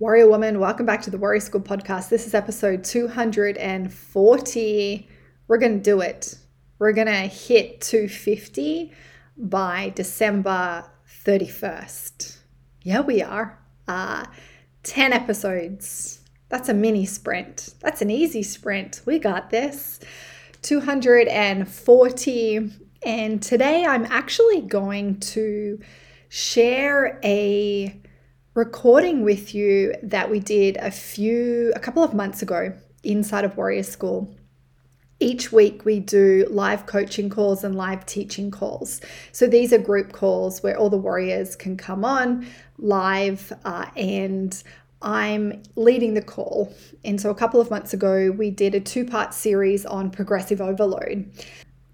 Warrior Woman, welcome back to the Warrior School podcast. This is episode 240. We're going to do it. We're going to hit 250 by December 31st. Yeah, we are. Uh, 10 episodes. That's a mini sprint. That's an easy sprint. We got this. 240. And today I'm actually going to share a recording with you that we did a few, a couple of months ago inside of Warrior School. Each week we do live coaching calls and live teaching calls. So these are group calls where all the warriors can come on live uh, and I'm leading the call. And so a couple of months ago, we did a two part series on progressive overload.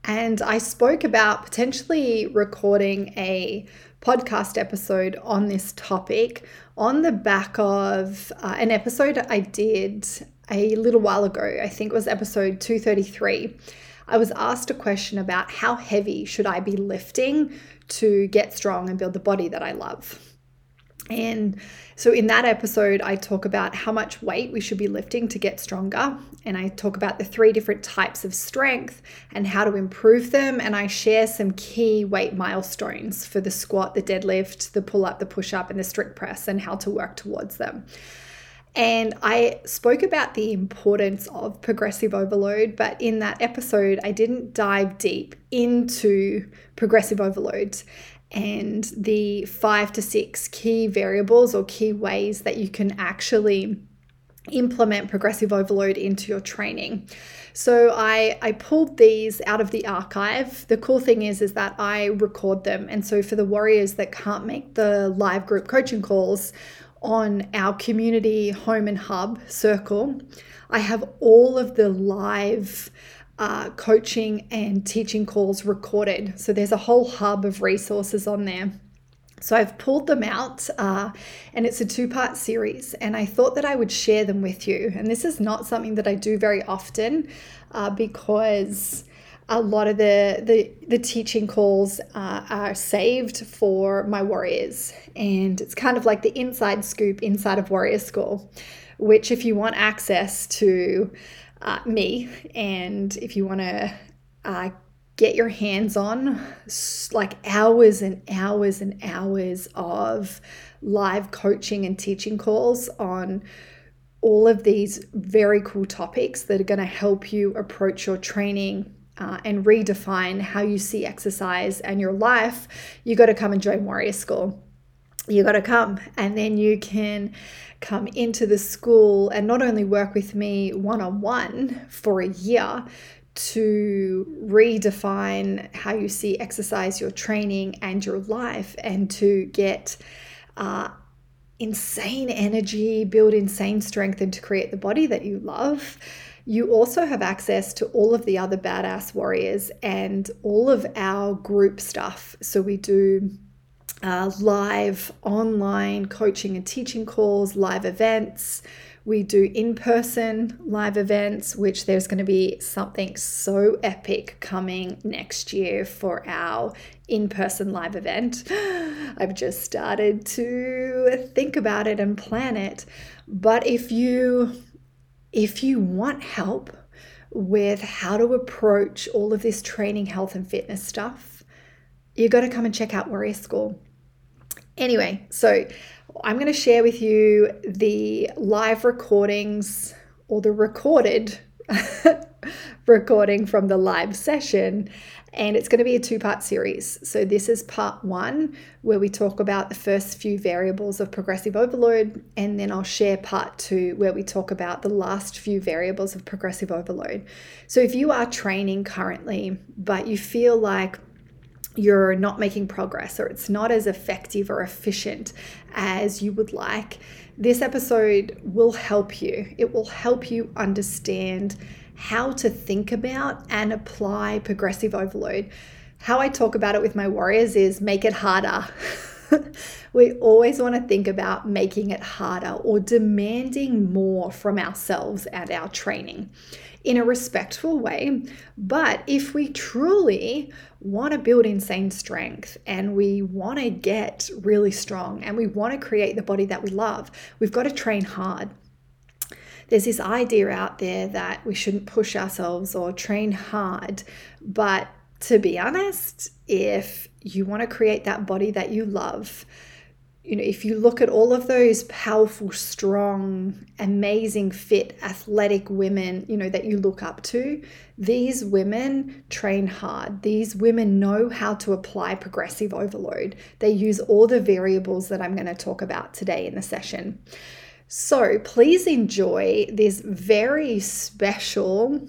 And I spoke about potentially recording a podcast episode on this topic on the back of uh, an episode I did a little while ago. I think it was episode 233. I was asked a question about how heavy should I be lifting to get strong and build the body that I love. And so, in that episode, I talk about how much weight we should be lifting to get stronger. And I talk about the three different types of strength and how to improve them. And I share some key weight milestones for the squat, the deadlift, the pull up, the push up, and the strict press, and how to work towards them. And I spoke about the importance of progressive overload, but in that episode, I didn't dive deep into progressive overload and the five to six key variables or key ways that you can actually implement progressive overload into your training. So I I pulled these out of the archive. The cool thing is is that I record them. And so for the warriors that can't make the live group coaching calls on our community home and hub circle, I have all of the live uh, coaching and teaching calls recorded. So there's a whole hub of resources on there. So I've pulled them out, uh, and it's a two part series, and I thought that I would share them with you. And this is not something that I do very often uh, because a lot of the, the, the teaching calls uh, are saved for my warriors. And it's kind of like the inside scoop inside of Warrior School, which, if you want access to uh, me. And if you want to uh, get your hands on like hours and hours and hours of live coaching and teaching calls on all of these very cool topics that are going to help you approach your training uh, and redefine how you see exercise and your life, you got to come and join Warrior School you got to come and then you can come into the school and not only work with me one on one for a year to redefine how you see exercise, your training, and your life, and to get uh, insane energy, build insane strength, and to create the body that you love. You also have access to all of the other badass warriors and all of our group stuff. So we do uh, live online coaching and teaching calls, live events. We do in person live events, which there's going to be something so epic coming next year for our in person live event. I've just started to think about it and plan it. But if you if you want help with how to approach all of this training, health, and fitness stuff, you've got to come and check out Warrior School. Anyway, so I'm going to share with you the live recordings or the recorded recording from the live session. And it's going to be a two part series. So, this is part one, where we talk about the first few variables of progressive overload. And then I'll share part two, where we talk about the last few variables of progressive overload. So, if you are training currently, but you feel like you're not making progress or it's not as effective or efficient as you would like, this episode will help you. It will help you understand how to think about and apply progressive overload. How I talk about it with my warriors is make it harder. we always want to think about making it harder or demanding more from ourselves and our training in a respectful way. But if we truly want to build insane strength and we want to get really strong and we want to create the body that we love, we've got to train hard. There's this idea out there that we shouldn't push ourselves or train hard, but to be honest, if you want to create that body that you love, you know, if you look at all of those powerful, strong, amazing, fit, athletic women, you know, that you look up to, these women train hard. These women know how to apply progressive overload. They use all the variables that I'm going to talk about today in the session. So please enjoy this very special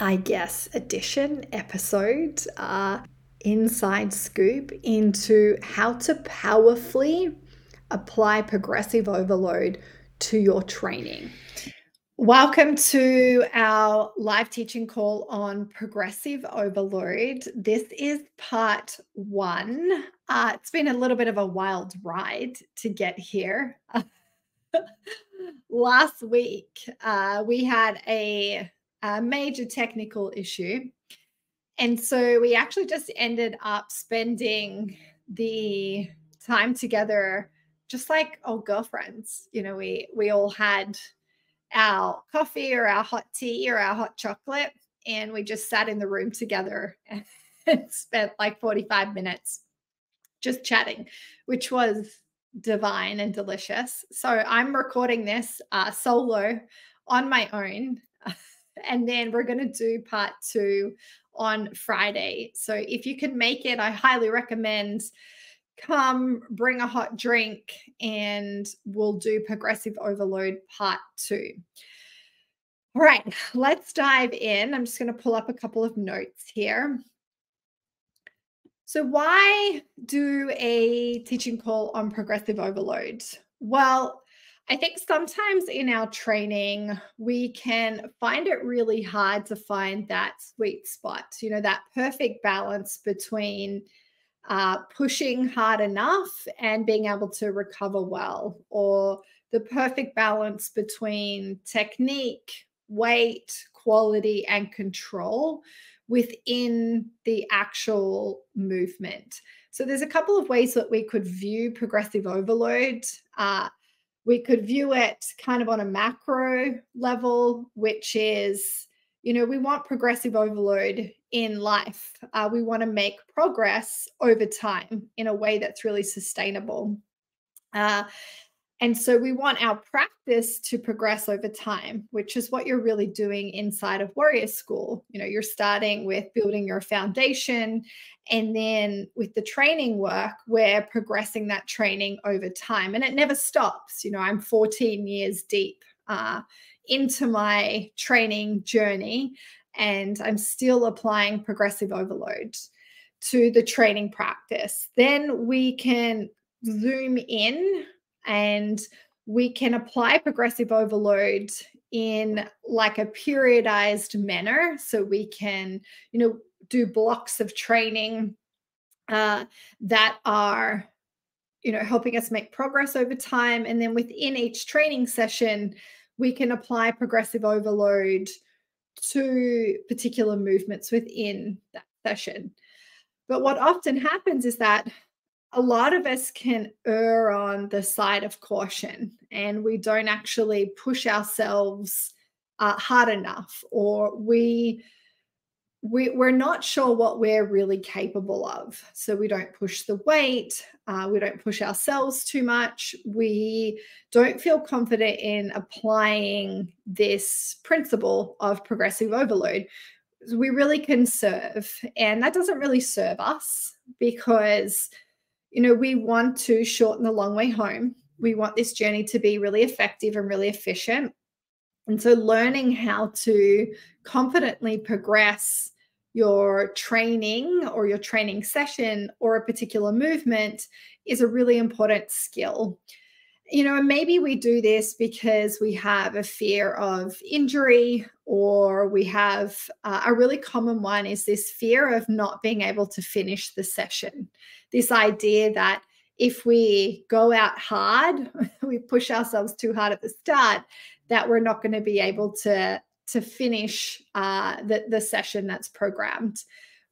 I guess, edition episode, uh, inside scoop into how to powerfully apply progressive overload to your training. Welcome to our live teaching call on progressive overload. This is part one. Uh, it's been a little bit of a wild ride to get here. Last week, uh, we had a a major technical issue. And so we actually just ended up spending the time together just like old girlfriends. You know, we we all had our coffee or our hot tea or our hot chocolate and we just sat in the room together and spent like 45 minutes just chatting, which was divine and delicious. So I'm recording this uh, solo on my own and then we're going to do part two on Friday. So if you can make it, I highly recommend come bring a hot drink and we'll do progressive overload part two. All right, let's dive in. I'm just going to pull up a couple of notes here. So, why do a teaching call on progressive overload? Well, I think sometimes in our training, we can find it really hard to find that sweet spot, you know, that perfect balance between uh, pushing hard enough and being able to recover well, or the perfect balance between technique, weight, quality, and control within the actual movement. So, there's a couple of ways that we could view progressive overload. Uh, we could view it kind of on a macro level, which is, you know, we want progressive overload in life. Uh, we want to make progress over time in a way that's really sustainable. Uh, and so we want our practice to progress over time, which is what you're really doing inside of Warrior School. You know, you're starting with building your foundation. And then with the training work, we're progressing that training over time. And it never stops. You know, I'm 14 years deep uh, into my training journey, and I'm still applying progressive overload to the training practice. Then we can zoom in and we can apply progressive overload in like a periodized manner. So we can you know do blocks of training uh, that are you know helping us make progress over time. And then within each training session we can apply progressive overload to particular movements within that session. But what often happens is that a lot of us can err on the side of caution and we don't actually push ourselves uh, hard enough or we we, we're not sure what we're really capable of. So we don't push the weight, uh, we don't push ourselves too much, we don't feel confident in applying this principle of progressive overload. We really conserve, and that doesn't really serve us because you know, we want to shorten the long way home. We want this journey to be really effective and really efficient. And so, learning how to confidently progress your training or your training session or a particular movement is a really important skill. You know, maybe we do this because we have a fear of injury, or we have uh, a really common one is this fear of not being able to finish the session. This idea that if we go out hard, we push ourselves too hard at the start, that we're not going to be able to to finish uh, the, the session that's programmed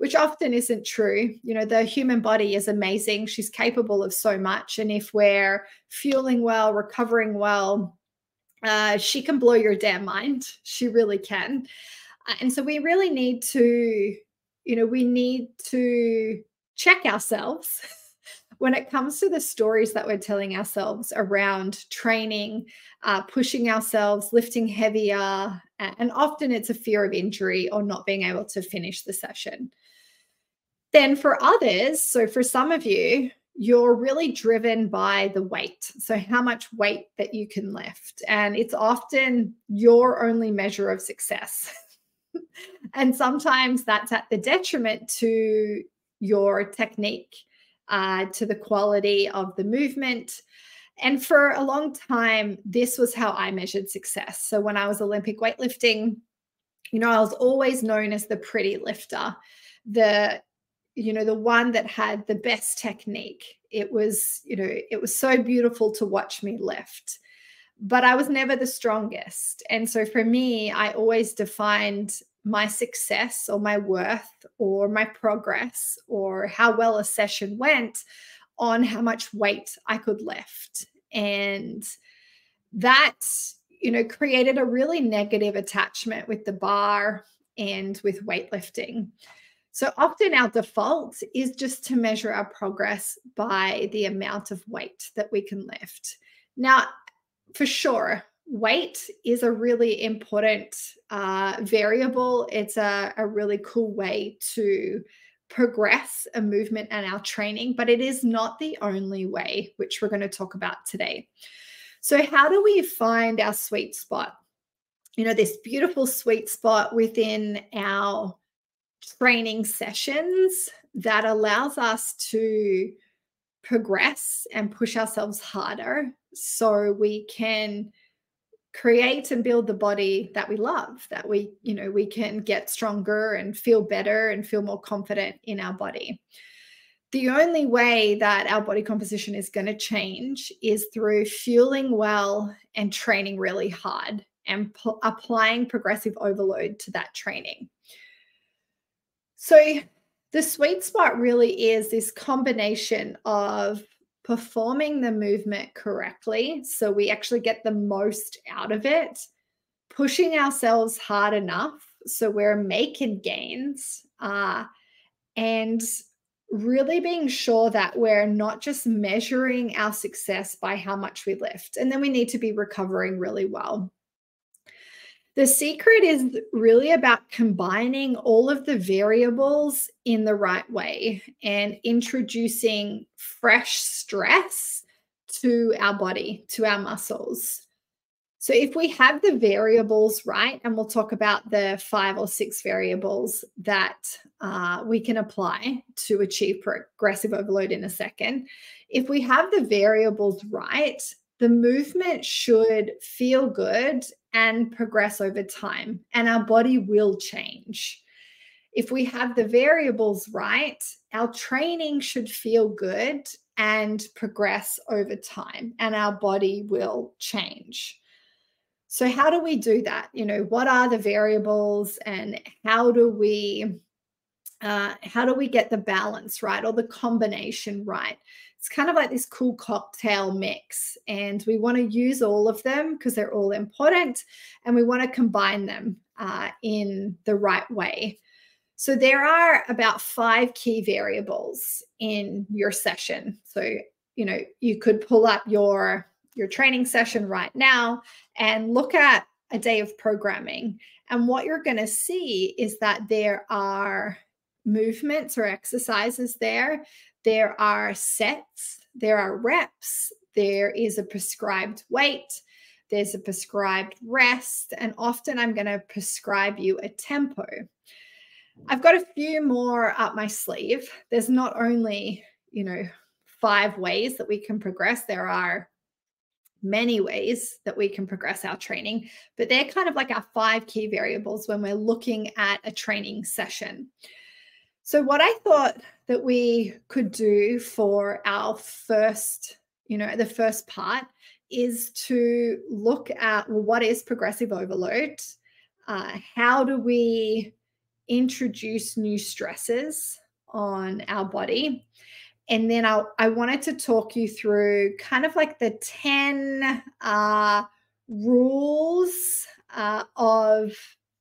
which often isn't true. You know, the human body is amazing. She's capable of so much. And if we're fueling well, recovering well, uh, she can blow your damn mind. She really can. Uh, and so we really need to, you know, we need to check ourselves when it comes to the stories that we're telling ourselves around training, uh, pushing ourselves, lifting heavier. And often it's a fear of injury or not being able to finish the session. Then for others, so for some of you, you're really driven by the weight. So, how much weight that you can lift. And it's often your only measure of success. and sometimes that's at the detriment to your technique, uh, to the quality of the movement. And for a long time, this was how I measured success. So, when I was Olympic weightlifting, you know, I was always known as the pretty lifter, the you know the one that had the best technique. It was you know it was so beautiful to watch me lift but i was never the strongest. And so for me i always defined my success or my worth or my progress or how well a session went on how much weight i could lift. And that you know created a really negative attachment with the bar and with weightlifting so often our default is just to measure our progress by the amount of weight that we can lift. Now, for sure, weight is a really important uh, variable. It's a, a really cool way to progress a movement and our training, but it is not the only way, which we're going to talk about today. So, how do we find our sweet spot? You know, this beautiful sweet spot within our training sessions that allows us to progress and push ourselves harder so we can create and build the body that we love that we you know we can get stronger and feel better and feel more confident in our body. The only way that our body composition is going to change is through fueling well and training really hard and applying progressive overload to that training so the sweet spot really is this combination of performing the movement correctly. So we actually get the most out of it, pushing ourselves hard enough. So we're making gains uh, and really being sure that we're not just measuring our success by how much we lift. And then we need to be recovering really well. The secret is really about combining all of the variables in the right way and introducing fresh stress to our body, to our muscles. So, if we have the variables right, and we'll talk about the five or six variables that uh, we can apply to achieve progressive overload in a second, if we have the variables right, the movement should feel good and progress over time, and our body will change. If we have the variables right, our training should feel good and progress over time, and our body will change. So, how do we do that? You know, what are the variables, and how do we uh, how do we get the balance right or the combination right? It's kind of like this cool cocktail mix. And we want to use all of them because they're all important and we want to combine them uh, in the right way. So there are about five key variables in your session. So, you know, you could pull up your your training session right now and look at a day of programming. And what you're going to see is that there are movements or exercises there there are sets, there are reps, there is a prescribed weight, there's a prescribed rest, and often I'm going to prescribe you a tempo. I've got a few more up my sleeve. There's not only, you know, five ways that we can progress, there are many ways that we can progress our training, but they're kind of like our five key variables when we're looking at a training session. So, what I thought that we could do for our first, you know, the first part is to look at well, what is progressive overload? Uh, how do we introduce new stresses on our body? And then I, I wanted to talk you through kind of like the 10 uh, rules uh, of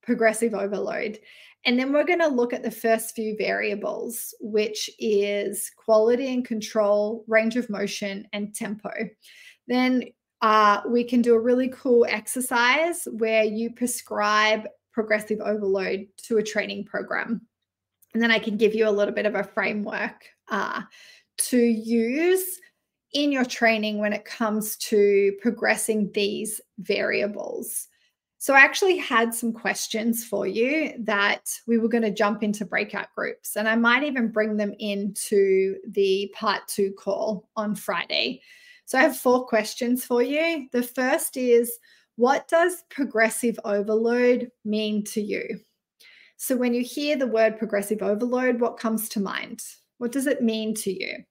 progressive overload. And then we're going to look at the first few variables, which is quality and control, range of motion, and tempo. Then uh, we can do a really cool exercise where you prescribe progressive overload to a training program. And then I can give you a little bit of a framework uh, to use in your training when it comes to progressing these variables. So, I actually had some questions for you that we were going to jump into breakout groups, and I might even bring them into the part two call on Friday. So, I have four questions for you. The first is What does progressive overload mean to you? So, when you hear the word progressive overload, what comes to mind? What does it mean to you?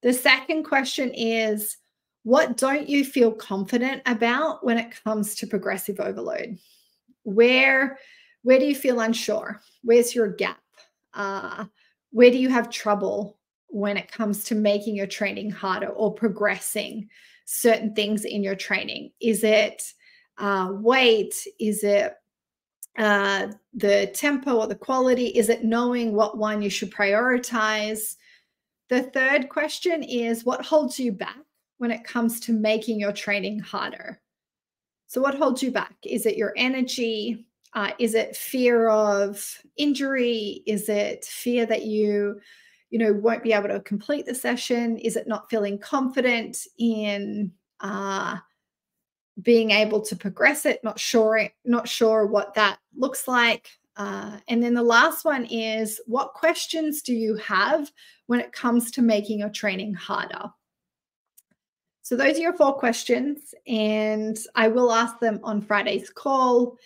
The second question is what don't you feel confident about when it comes to progressive overload? Where where do you feel unsure? Where's your gap? Uh, where do you have trouble when it comes to making your training harder or progressing certain things in your training? Is it uh, weight? Is it uh, the tempo or the quality? Is it knowing what one you should prioritize? The third question is what holds you back when it comes to making your training harder? So, what holds you back? Is it your energy? Uh, is it fear of injury? Is it fear that you, you know, won't be able to complete the session? Is it not feeling confident in uh, being able to progress it? Not sure, not sure what that looks like. Uh, and then the last one is what questions do you have when it comes to making your training harder? So those are your four questions, and I will ask them on Friday's call,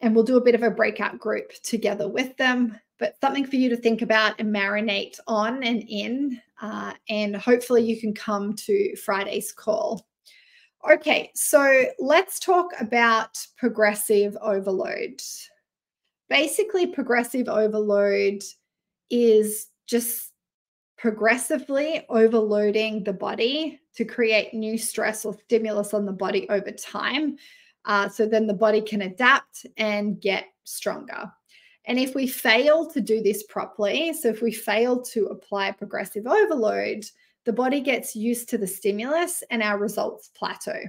and we'll do a bit of a breakout group together with them. But something for you to think about and marinate on and in, uh, and hopefully you can come to Friday's call. Okay, so let's talk about progressive overload basically progressive overload is just progressively overloading the body to create new stress or stimulus on the body over time. Uh, so then the body can adapt and get stronger. And if we fail to do this properly, so if we fail to apply progressive overload, the body gets used to the stimulus and our results plateau.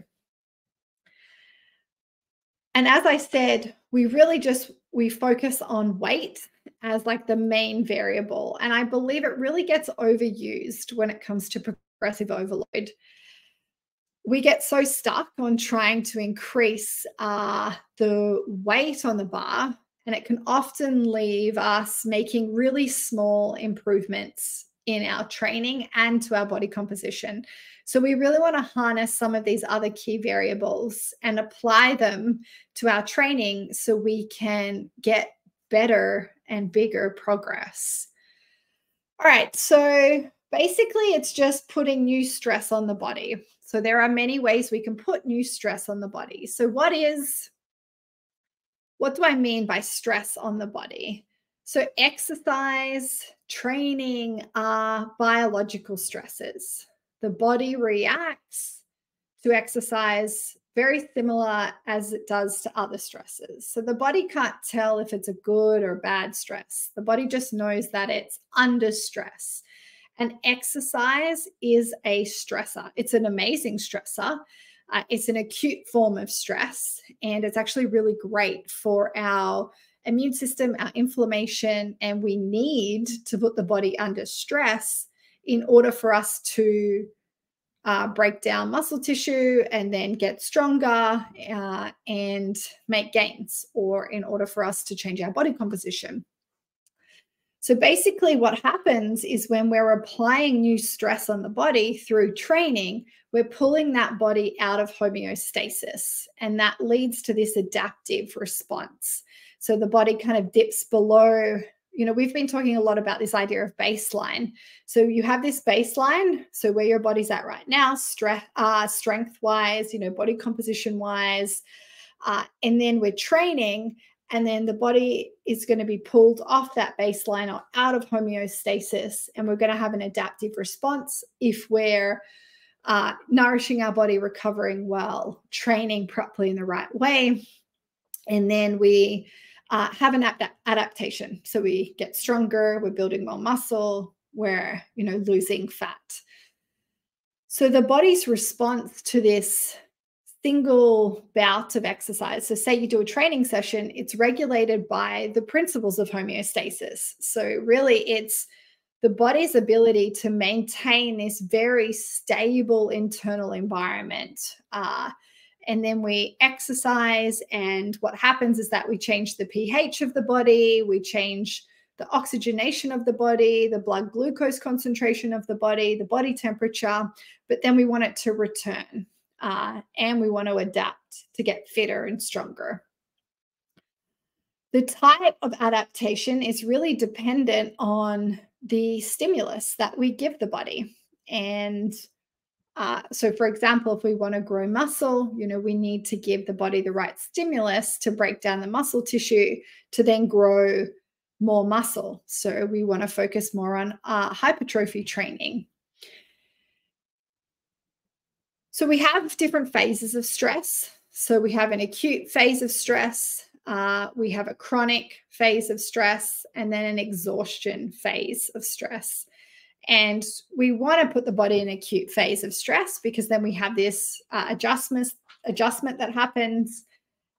And as I said, we really just we focus on weight as like the main variable. And I believe it really gets overused when it comes to progressive overload. We get so stuck on trying to increase uh, the weight on the bar, and it can often leave us making really small improvements in our training and to our body composition. So we really want to harness some of these other key variables and apply them to our training so we can get better and bigger progress. All right, so basically it's just putting new stress on the body. So there are many ways we can put new stress on the body. So what is what do I mean by stress on the body? So exercise, training are biological stresses the body reacts to exercise very similar as it does to other stresses. So the body can't tell if it's a good or bad stress. The body just knows that it's under stress. And exercise is a stressor. It's an amazing stressor. Uh, it's an acute form of stress, and it's actually really great for our immune system, our inflammation, and we need to put the body under stress in order for us to uh, break down muscle tissue and then get stronger uh, and make gains, or in order for us to change our body composition. So basically, what happens is when we're applying new stress on the body through training, we're pulling that body out of homeostasis. And that leads to this adaptive response. So the body kind of dips below you know, we've been talking a lot about this idea of baseline. So you have this baseline, so where your body's at right now, stre- uh, strength wise, you know, body composition wise, uh, and then we're training, and then the body is going to be pulled off that baseline or out of homeostasis, and we're going to have an adaptive response if we're uh, nourishing our body, recovering well, training properly in the right way. And then we uh, have an ad- adaptation. So we get stronger, we're building more muscle, we're, you know, losing fat. So the body's response to this single bout of exercise. So, say you do a training session, it's regulated by the principles of homeostasis. So, really, it's the body's ability to maintain this very stable internal environment. Uh, and then we exercise, and what happens is that we change the pH of the body, we change the oxygenation of the body, the blood glucose concentration of the body, the body temperature, but then we want it to return uh, and we want to adapt to get fitter and stronger. The type of adaptation is really dependent on the stimulus that we give the body. And uh, so, for example, if we want to grow muscle, you know, we need to give the body the right stimulus to break down the muscle tissue to then grow more muscle. So, we want to focus more on uh, hypertrophy training. So, we have different phases of stress. So, we have an acute phase of stress, uh, we have a chronic phase of stress and then an exhaustion phase of stress. And we want to put the body in acute phase of stress because then we have this uh, adjustment adjustment that happens.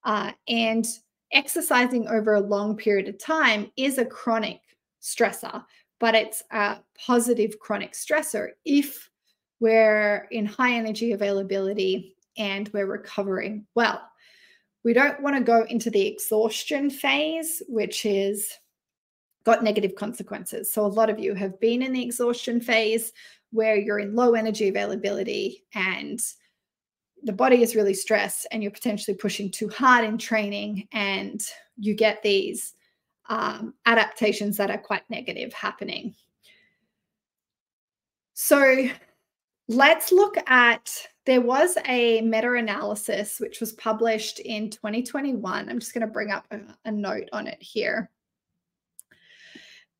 Uh, and exercising over a long period of time is a chronic stressor, but it's a positive chronic stressor if we're in high energy availability and we're recovering well we don't want to go into the exhaustion phase, which is got negative consequences. So a lot of you have been in the exhaustion phase where you're in low energy availability and the body is really stressed and you're potentially pushing too hard in training and you get these um, adaptations that are quite negative happening. So let's look at there was a meta analysis which was published in 2021. I'm just going to bring up a, a, note on it here.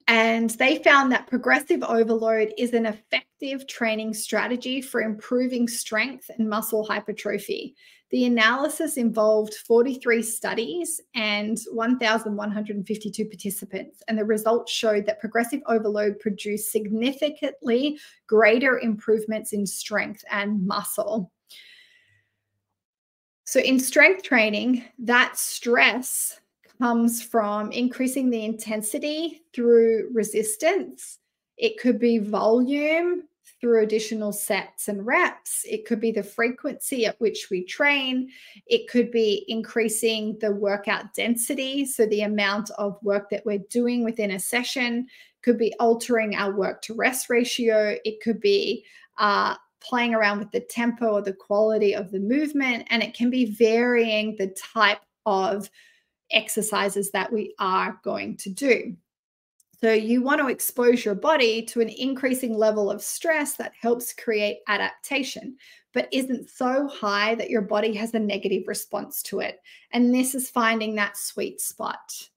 And they found that progressive overload is an effective training strategy for improving strength and muscle hypertrophy. The analysis involved 43 studies and 1,152 participants, and the results showed that progressive overload produced significantly greater improvements in strength and muscle. So, in strength training, that stress comes from increasing the intensity through resistance. It could be volume through additional sets and reps. It could be the frequency at which we train. It could be increasing the workout density. So, the amount of work that we're doing within a session could be altering our work to rest ratio. It could be uh, playing around with the tempo or the quality of the movement. And it can be varying the type of exercises that we are going to do. So, you want to expose your body to an increasing level of stress that helps create adaptation, but isn't so high that your body has a negative response to it. And this is finding that sweet spot.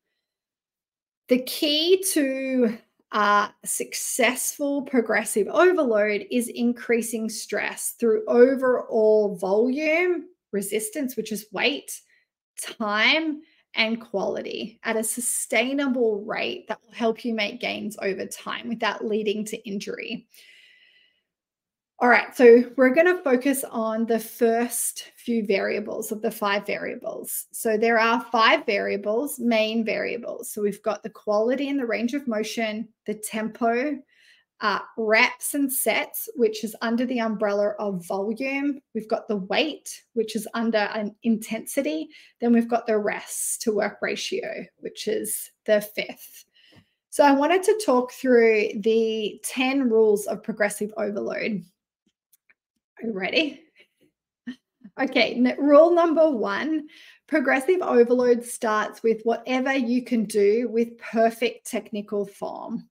The key to uh, successful progressive overload is increasing stress through overall volume, resistance, which is weight, time, and quality at a sustainable rate that will help you make gains over time without leading to injury. All right, so we're going to focus on the first few variables of the five variables. So there are five variables, main variables. So we've got the quality and the range of motion, the tempo, uh, reps and sets, which is under the umbrella of volume. We've got the weight, which is under an intensity. Then we've got the rest to work ratio, which is the fifth. So I wanted to talk through the 10 rules of progressive overload. Are you ready? Okay, rule number one progressive overload starts with whatever you can do with perfect technical form.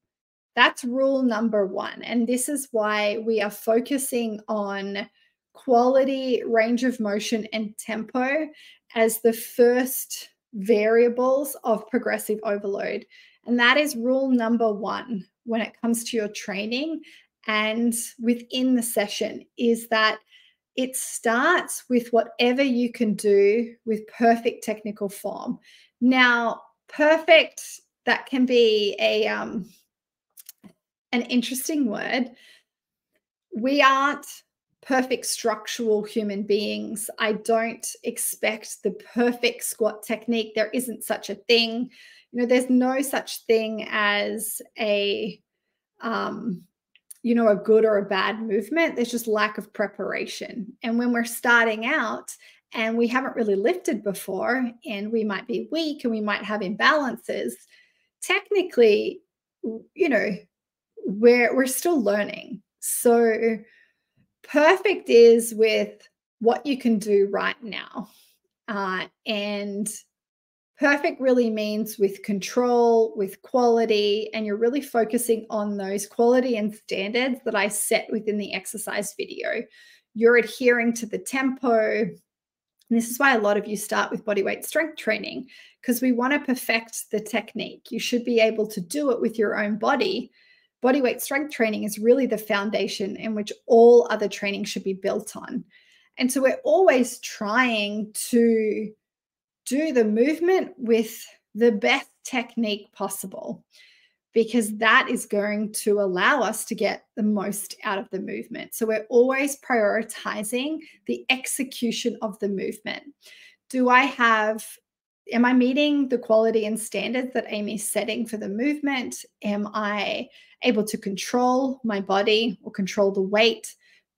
That's rule number one. And this is why we are focusing on quality, range of motion, and tempo as the first variables of progressive overload. And that is rule number one when it comes to your training and within the session is that it starts with whatever you can do with perfect technical form. Now, perfect, that can be a um, an interesting word. We aren't perfect structural human beings. I don't expect the perfect squat technique. There isn't such a thing. You know, there's no such thing as a um, you know, a good or a bad movement. There's just lack of preparation. And when we're starting out and we haven't really lifted before and we might be weak and we might have imbalances, technically, you know, we're we're still learning. So perfect is with what you can do right now. Uh, and perfect really means with control, with quality, and you're really focusing on those quality and standards that I set within the exercise video. You're adhering to the tempo. And this is why a lot of you start with body weight strength training because we want to perfect the technique. You should be able to do it with your own body body weight strength training is really the foundation in which all other training should be built on. And so we're always trying to do the movement with the best technique possible because that is going to allow us to get the most out of the movement. So we're always prioritizing the execution of the movement. Do I have am I meeting the quality and standards that Amy's setting for the movement? Am I able to control my body or control the weight?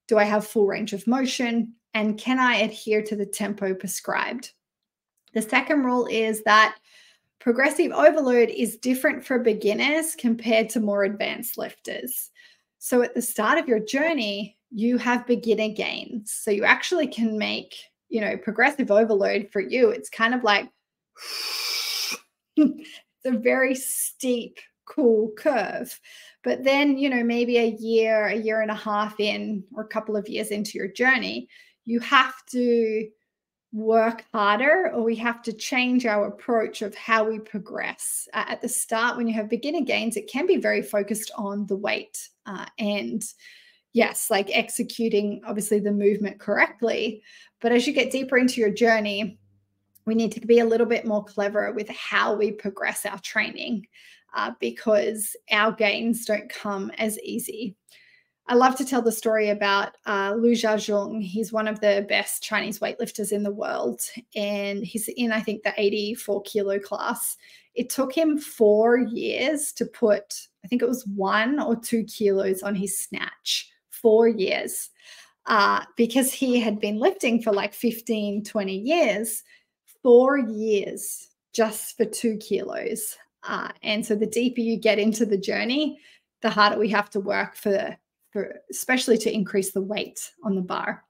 Do I have full range of motion? And can I adhere to the tempo prescribed? The second rule is that progressive overload is different for beginners compared to more advanced lifters. So at the start of your journey, you have beginner gains. So you actually can make, you know, progressive overload for you. It's kind of like it's a very steep, cool curve. But then, you know, maybe a year, a year and a half in, or a couple of years into your journey, you have to work harder or we have to change our approach of how we progress. Uh, at the start, when you have beginner gains, it can be very focused on the weight uh, and yes, like executing obviously the movement correctly. But as you get deeper into your journey, we need to be a little bit more clever with how we progress our training uh, because our gains don't come as easy. I love to tell the story about uh, Lu Jiazhong. He's one of the best Chinese weightlifters in the world, and he's in, I think, the 84 kilo class. It took him four years to put, I think it was one or two kilos on his snatch. Four years. Uh, because he had been lifting for like 15, 20 years four years just for two kilos. Uh, and so the deeper you get into the journey, the harder we have to work for, for especially to increase the weight on the bar.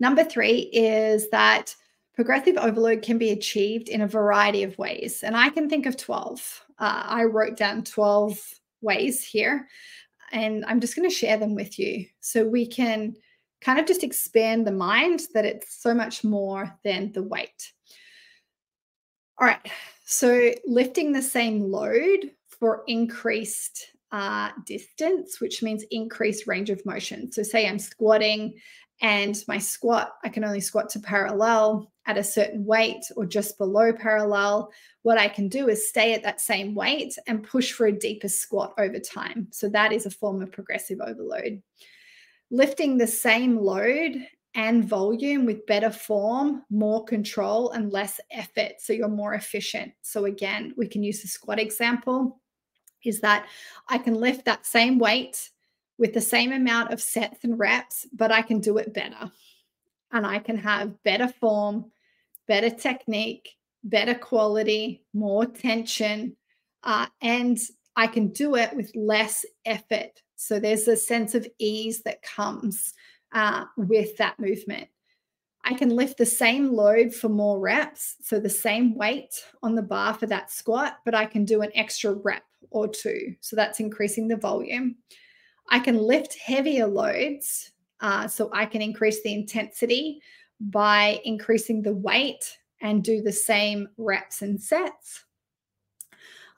Number three is that progressive overload can be achieved in a variety of ways. And I can think of 12. Uh, I wrote down 12 ways here, and I'm just going to share them with you so we can kind of just expand the mind that it's so much more than the weight. All right, so lifting the same load for increased uh, distance, which means increased range of motion. So, say I'm squatting and my squat, I can only squat to parallel at a certain weight or just below parallel. What I can do is stay at that same weight and push for a deeper squat over time. So, that is a form of progressive overload lifting the same load and volume with better form, more control, and less effort. So you're more efficient. So, again, we can use the squat example is that I can lift that same weight with the same amount of sets and reps, but I can do it better. And I can have better form, better technique, better quality, more tension, uh, and I can do it with less effort. So there's a sense of ease that comes uh, with that movement. I can lift the same load for more reps, so the same weight on the bar for that squat, but I can do an extra rep or two. So that's increasing the volume. I can lift heavier loads, uh, so I can increase the intensity by increasing the weight and do the same reps and sets.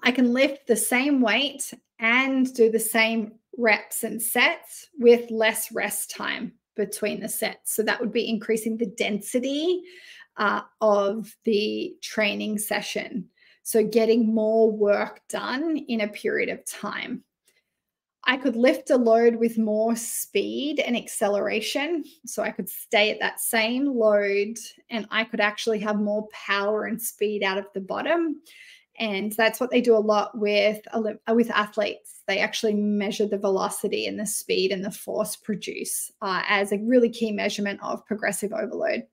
I can lift the same weight and do the same reps and sets with less rest time between the sets. So that would be increasing the density uh, of the training session. So getting more work done in a period of time. I could lift a load with more speed and acceleration. So I could stay at that same load and I could actually have more power and speed out of the bottom. And that's what they do a lot with, with athletes. They actually measure the velocity and the speed and the force produced uh, as a really key measurement of progressive overload.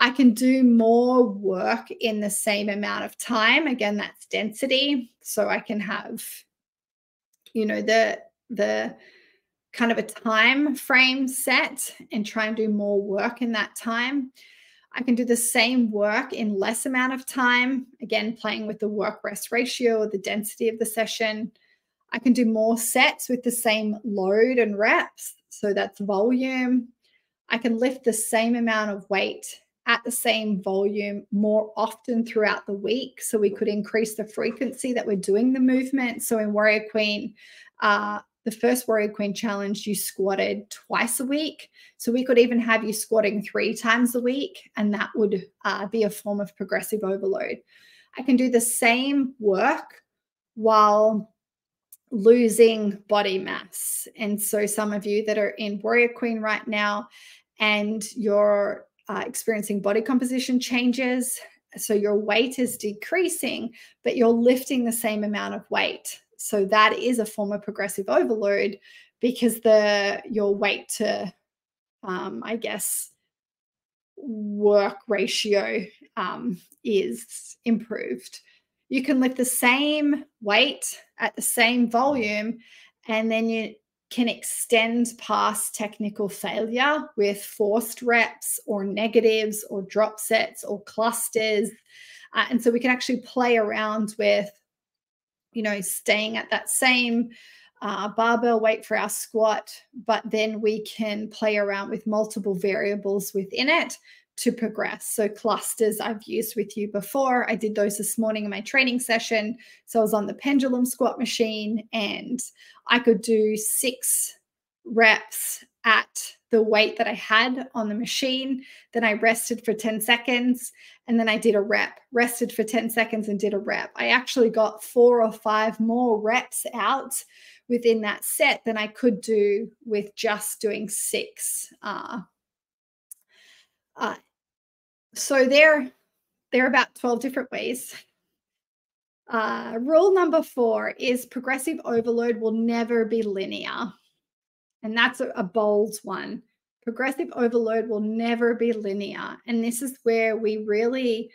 I can do more work in the same amount of time. Again, that's density. So I can have you know the the kind of a time frame set and try and do more work in that time i can do the same work in less amount of time again playing with the work rest ratio or the density of the session i can do more sets with the same load and reps so that's volume i can lift the same amount of weight at the same volume more often throughout the week. So we could increase the frequency that we're doing the movement. So in Warrior Queen, uh, the first Warrior Queen challenge, you squatted twice a week. So we could even have you squatting three times a week, and that would uh, be a form of progressive overload. I can do the same work while losing body mass. And so, some of you that are in Warrior Queen right now and you're uh, experiencing body composition changes. So your weight is decreasing, but you're lifting the same amount of weight. So that is a form of progressive overload because the your weight to, um, I guess, work ratio um, is improved. You can lift the same weight at the same volume, and then you can extend past technical failure with forced reps or negatives or drop sets or clusters. Uh, and so we can actually play around with, you know, staying at that same uh, barbell weight for our squat, but then we can play around with multiple variables within it to progress. So clusters I've used with you before. I did those this morning in my training session. So I was on the pendulum squat machine and I could do six reps at the weight that I had on the machine. Then I rested for 10 seconds and then I did a rep, rested for 10 seconds and did a rep. I actually got four or five more reps out within that set than I could do with just doing six uh, uh, so there, there are about 12 different ways. Uh, rule number four is progressive overload will never be linear. And that's a, a bold one. Progressive overload will never be linear. And this is where we really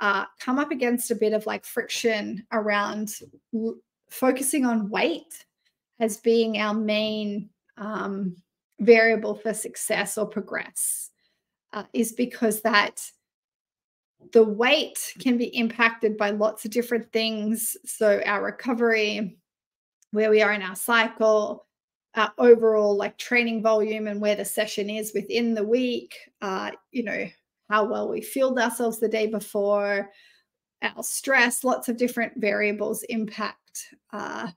uh, come up against a bit of like friction around focusing on weight as being our main um, variable for success or progress uh, is because that the weight can be impacted by lots of different things. So, our recovery, where we are in our cycle, our overall like training volume and where the session is within the week, uh, you know, how well we feel ourselves the day before, our stress, lots of different variables impact, uh,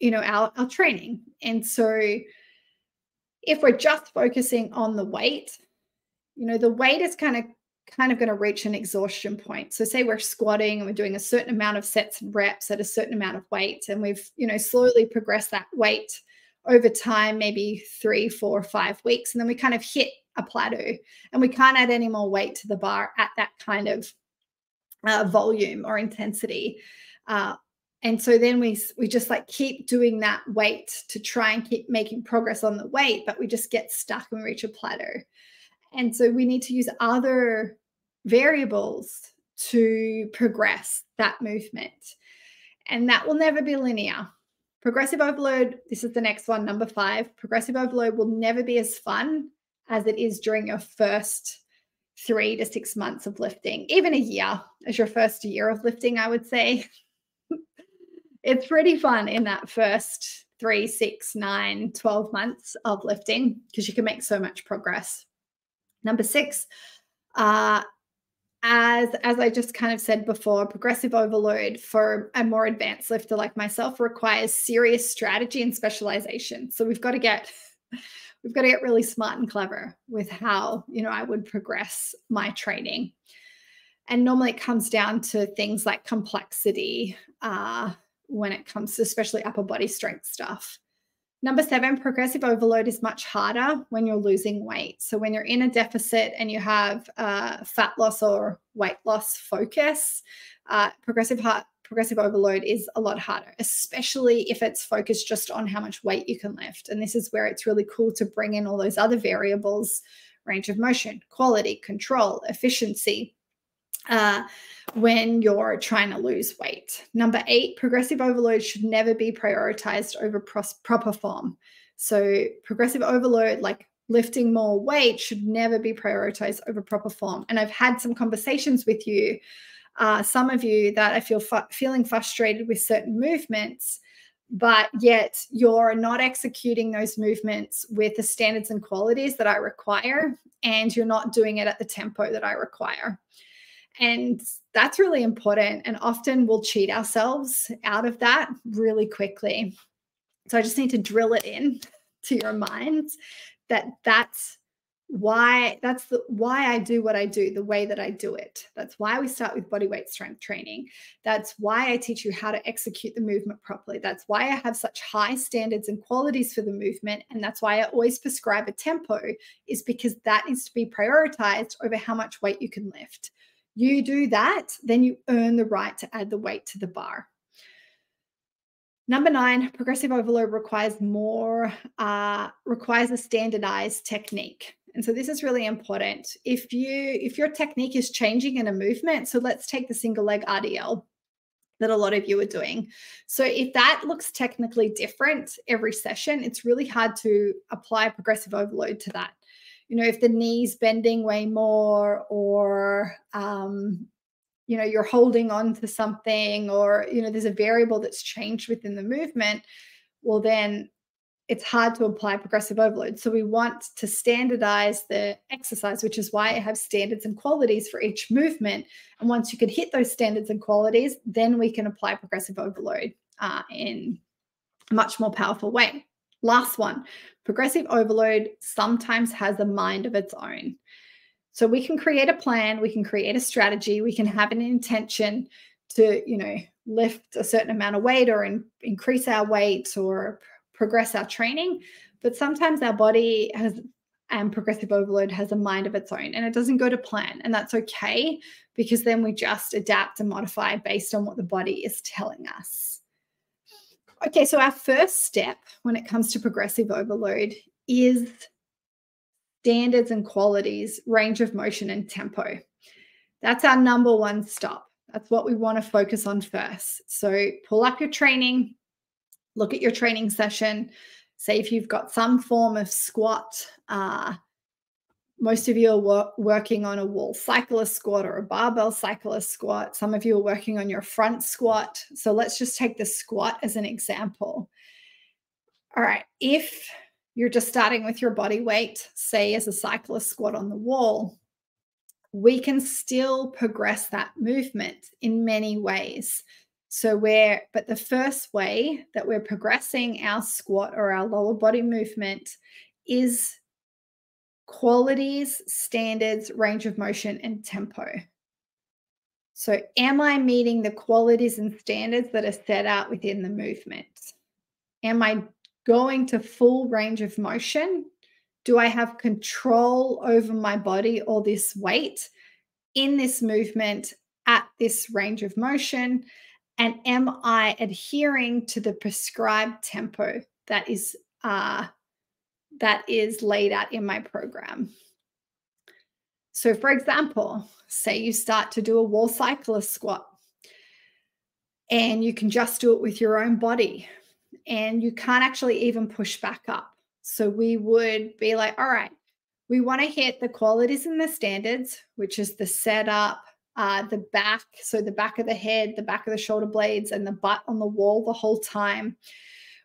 you know, our, our training. And so, if we're just focusing on the weight, you know, the weight is kind of kind of going to reach an exhaustion point. So say we're squatting and we're doing a certain amount of sets and reps at a certain amount of weight and we've, you know, slowly progressed that weight over time, maybe three, four, five weeks, and then we kind of hit a plateau and we can't add any more weight to the bar at that kind of uh, volume or intensity. Uh, and so then we we just like keep doing that weight to try and keep making progress on the weight, but we just get stuck and we reach a plateau. And so we need to use other variables to progress that movement. And that will never be linear. Progressive overload, this is the next one, number five. Progressive overload will never be as fun as it is during your first three to six months of lifting, even a year as your first year of lifting, I would say. it's pretty fun in that first three, six, nine, 12 months of lifting because you can make so much progress. Number six, uh, as as I just kind of said before, progressive overload for a more advanced lifter like myself requires serious strategy and specialization. So we've got to get we've got to get really smart and clever with how you know I would progress my training. And normally it comes down to things like complexity uh, when it comes to especially upper body strength stuff. Number seven, progressive overload is much harder when you're losing weight. So, when you're in a deficit and you have uh, fat loss or weight loss focus, uh, progressive heart, progressive overload is a lot harder, especially if it's focused just on how much weight you can lift. And this is where it's really cool to bring in all those other variables range of motion, quality, control, efficiency. Uh, when you're trying to lose weight. Number eight, progressive overload should never be prioritized over proper form. So, progressive overload, like lifting more weight, should never be prioritized over proper form. And I've had some conversations with you, uh, some of you that I feel fu- feeling frustrated with certain movements. But yet, you're not executing those movements with the standards and qualities that I require, and you're not doing it at the tempo that I require. And that's really important. And often we'll cheat ourselves out of that really quickly. So I just need to drill it in to your minds that that's why that's the why I do what I do the way that I do it. That's why we start with body weight strength training. That's why I teach you how to execute the movement properly. That's why I have such high standards and qualities for the movement and that's why I always prescribe a tempo is because that needs to be prioritized over how much weight you can lift. You do that, then you earn the right to add the weight to the bar. Number nine, progressive overload requires more, uh, requires a standardized technique. And so this is really important. If you if your technique is changing in a movement, so let's take the single leg RDL that a lot of you are doing. So if that looks technically different every session, it's really hard to apply progressive overload to that you know, if the knee's bending way more or, um, you know, you're holding on to something or, you know, there's a variable that's changed within the movement, well, then it's hard to apply progressive overload. So we want to standardize the exercise, which is why I have standards and qualities for each movement. And once you can hit those standards and qualities, then we can apply progressive overload uh, in a much more powerful way. Last one progressive overload sometimes has a mind of its own. So we can create a plan, we can create a strategy, we can have an intention to, you know, lift a certain amount of weight or in, increase our weight or progress our training. But sometimes our body has and progressive overload has a mind of its own and it doesn't go to plan. And that's okay because then we just adapt and modify based on what the body is telling us. Okay, so our first step when it comes to progressive overload is standards and qualities, range of motion, and tempo. That's our number one stop. That's what we want to focus on first. So pull up your training, look at your training session. Say if you've got some form of squat, uh, most of you are wor- working on a wall cyclist squat or a barbell cyclist squat. Some of you are working on your front squat. So let's just take the squat as an example. All right, if you're just starting with your body weight, say as a cyclist squat on the wall, we can still progress that movement in many ways. So we're, but the first way that we're progressing our squat or our lower body movement is qualities, standards, range of motion, and tempo. So, am I meeting the qualities and standards that are set out within the movement? Am I going to full range of motion? Do I have control over my body or this weight in this movement at this range of motion? And am I adhering to the prescribed tempo that is uh, that is laid out in my program. So, for example, say you start to do a wall cyclist squat and you can just do it with your own body and you can't actually even push back up. So, we would be like, all right, We want to hit the qualities and the standards, which is the setup, uh, the back, so the back of the head, the back of the shoulder blades, and the butt on the wall the whole time.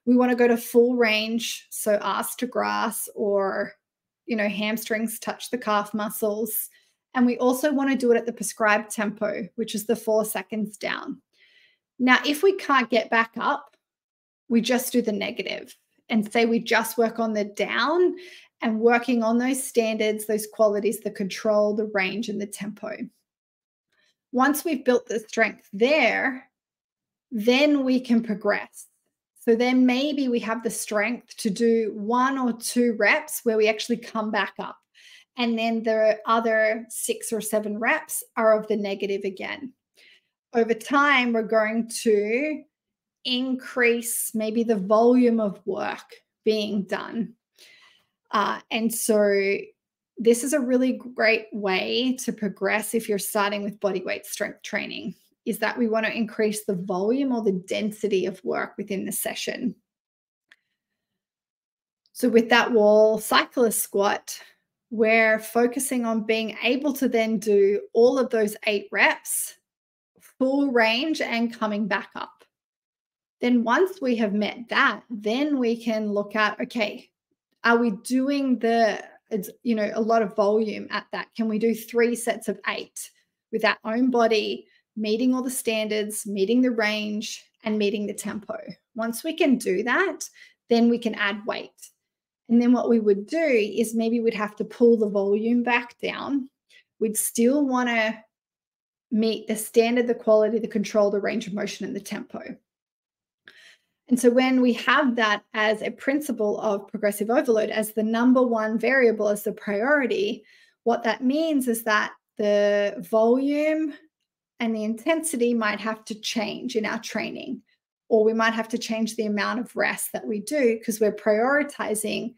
We want to go to full range, so ass to grass or you know hamstrings touch the calf muscles. And we also want to do it at the prescribed tempo, which is the four seconds down. Now, if we can't get back up, we just do the negative and say we just work on the down and working on those standards, those qualities, the control, the range, and the tempo. Once we've built the strength there, then we can progress. So then maybe we have the strength to do one or two reps where we actually come back up. And then the other six or seven reps are of the negative again. Over time, we're going to increase maybe the volume of work being done. Uh, and so, this is a really great way to progress if you're starting with body weight strength training is that we want to increase the volume or the density of work within the session. So, with that wall cyclist squat, we're focusing on being able to then do all of those eight reps, full range, and coming back up. Then, once we have met that, then we can look at okay, are we doing the, you know, a lot of volume at that? Can we do three sets of eight with our own body, meeting all the standards, meeting the range, and meeting the tempo? Once we can do that, then we can add weight and then what we would do is maybe we'd have to pull the volume back down. We'd still want to meet the standard, the quality, the control, the range of motion, and the tempo. And so when we have that as a principle of progressive overload as the number one variable, as the priority, what that means is that the volume and the intensity might have to change in our training or we might have to change the amount of rest that we do because we're prioritizing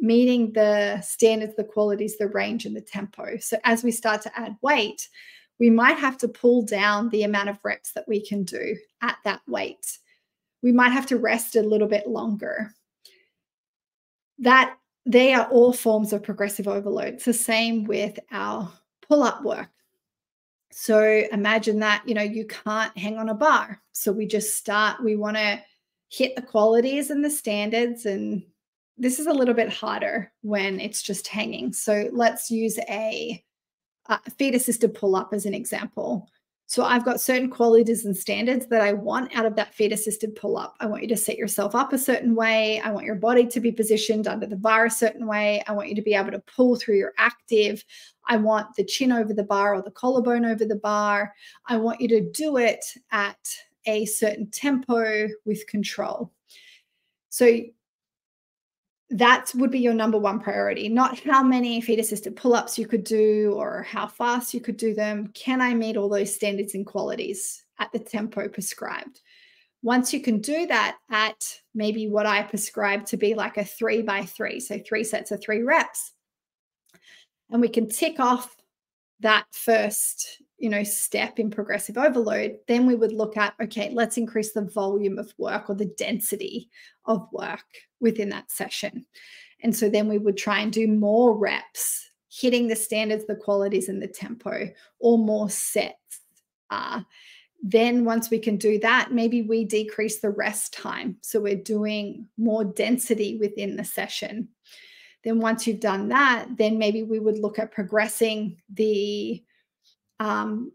meeting the standards, the qualities, the range, and the tempo. So as we start to add weight, we might have to pull down the amount of reps that we can do at that weight. We might have to rest a little bit longer. That they are all forms of progressive overload. It's the same with our pull up work. So imagine that, you know, you can't hang on a bar. So we just start, we want to hit the qualities and the standards. And this is a little bit harder when it's just hanging. So let's use a, uh, a feet assisted pull up as an example. So I've got certain qualities and standards that I want out of that feet assisted pull up. I want you to set yourself up a certain way. I want your body to be positioned under the bar a certain way. I want you to be able to pull through your active. I want the chin over the bar or the collarbone over the bar. I want you to do it at a certain tempo with control. So that would be your number one priority, not how many feet assisted pull ups you could do or how fast you could do them. Can I meet all those standards and qualities at the tempo prescribed? Once you can do that at maybe what I prescribe to be like a three by three, so three sets of three reps, and we can tick off that first you know step in progressive overload then we would look at okay let's increase the volume of work or the density of work within that session. And so then we would try and do more reps hitting the standards the qualities and the tempo or more sets uh, then once we can do that maybe we decrease the rest time. So we're doing more density within the session. Then once you've done that, then maybe we would look at progressing the um,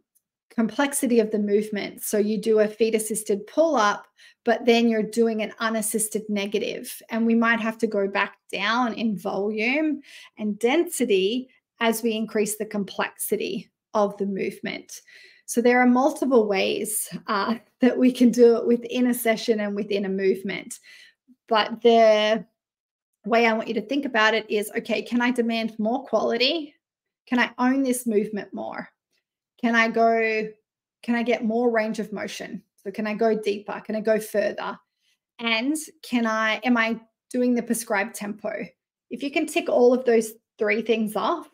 complexity of the movement. So you do a feet assisted pull up, but then you're doing an unassisted negative. And we might have to go back down in volume and density as we increase the complexity of the movement. So there are multiple ways uh, that we can do it within a session and within a movement. But the way I want you to think about it is okay, can I demand more quality? Can I own this movement more? Can I go, can I get more range of motion? So, can I go deeper? Can I go further? And can I, am I doing the prescribed tempo? If you can tick all of those three things off,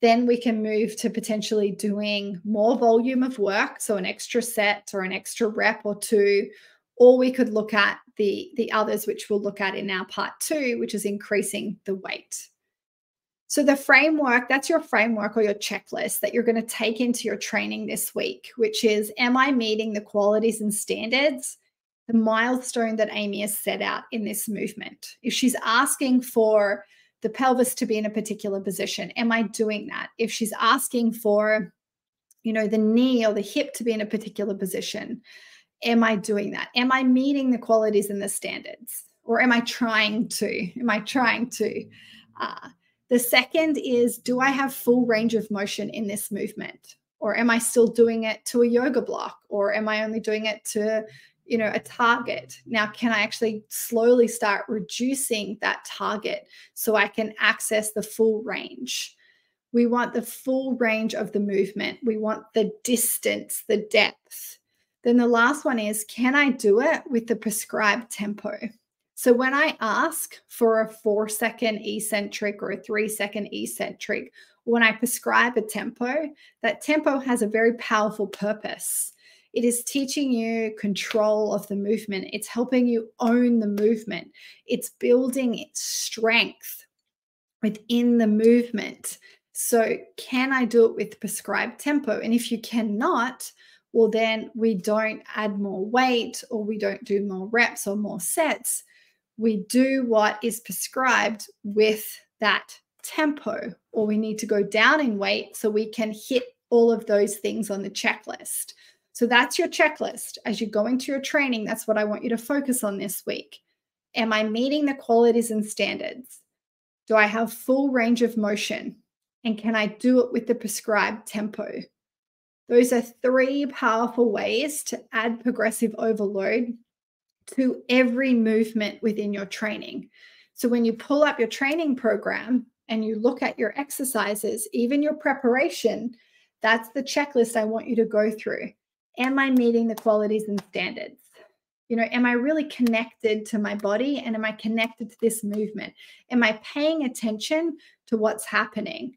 then we can move to potentially doing more volume of work. So, an extra set or an extra rep or two, or we could look at the the others which we'll look at in our part two which is increasing the weight So, the framework that's your framework or your checklist that you're going to take into your training this week, which is Am I meeting the qualities and standards, the milestone that Amy has set out in this movement? If she's asking for the pelvis to be in a particular position, am I doing that? If she's asking for, you know, the knee or the hip to be in a particular position, am I doing that? Am I meeting the qualities and the standards? Or am I trying to? Am I trying to? Uh, the second is Do I have full range of motion in this movement? Or am I still doing it to a yoga block? Or am I only doing it to, you know, a target? Now, can I actually slowly start reducing that target so I can access the full range? We want the full range of the movement. We want the distance, the depth. Then the last one is can I do it with the prescribed tempo? So when I ask for a four second eccentric or a three second eccentric, when I prescribe a tempo, that tempo has a very powerful purpose. It is teaching you control of the movement. It's helping you own the movement. It's building its strength within the movement. So, can I do it with prescribed tempo? And if you cannot, well, then we don't add more weight or we don't do more reps or more sets we do what is prescribed with that tempo, or we need to go down in weight so we can hit all of those things on the checklist. So that's your checklist. As you go into your training, that's what I want you to focus on this week. Am I meeting the qualities and standards? Do I have full range of motion? And can I do it with the prescribed tempo? Those are three powerful ways to add progressive overload to every movement within your training. So when you pull up your training program and you look at your exercises, even your preparation, that's the checklist I want you to go through. Am I meeting the qualities and standards? You know, am I really connected to my body and am I connected to this movement? Am I paying attention to what's happening?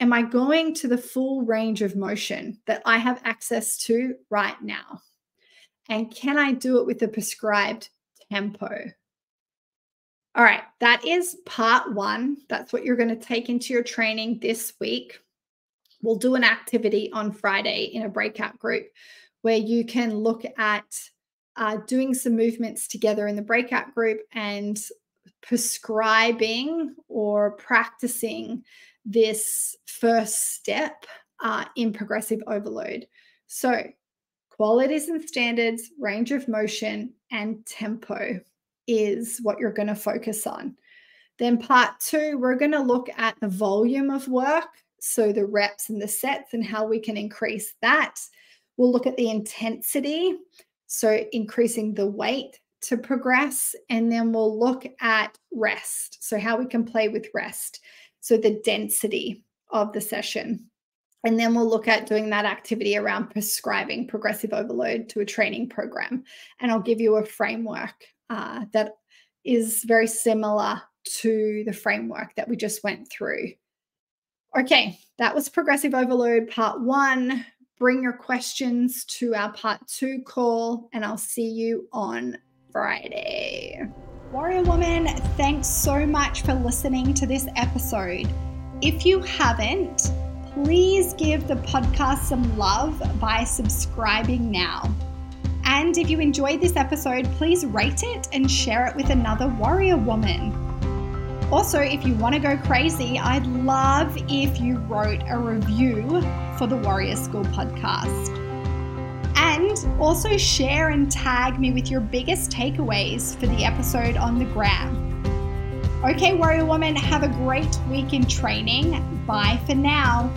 Am I going to the full range of motion that I have access to right now? And can I do it with a prescribed tempo? All right, that is part one. That's what you're going to take into your training this week. We'll do an activity on Friday in a breakout group where you can look at uh, doing some movements together in the breakout group and prescribing or practicing this first step uh, in progressive overload. So, qualities and standards, range of motion, and tempo is what you're going to focus on. Then, part two, we're going to look at the volume of work. So, the reps and the sets, and how we can increase that. We'll look at the intensity. So, increasing the weight to progress. And then we'll look at rest. So, how we can play with rest. So, the density of the session. And then we'll look at doing that activity around prescribing progressive overload to a training program. And I'll give you a framework uh, that is very similar to the framework that we just went through. Okay, that was progressive overload part one. Bring your questions to our part two call, and I'll see you on Friday. Warrior Woman, thanks so much for listening to this episode. If you haven't, please give the podcast some love by subscribing now. And if you enjoyed this episode, please rate it and share it with another warrior woman. Also, if you want to go crazy, I'd love if you wrote a review for the Warrior School podcast. And also share and tag me with your biggest takeaways for the episode on the gram. Okay, Warrior Woman, have a great week in training. Bye for now.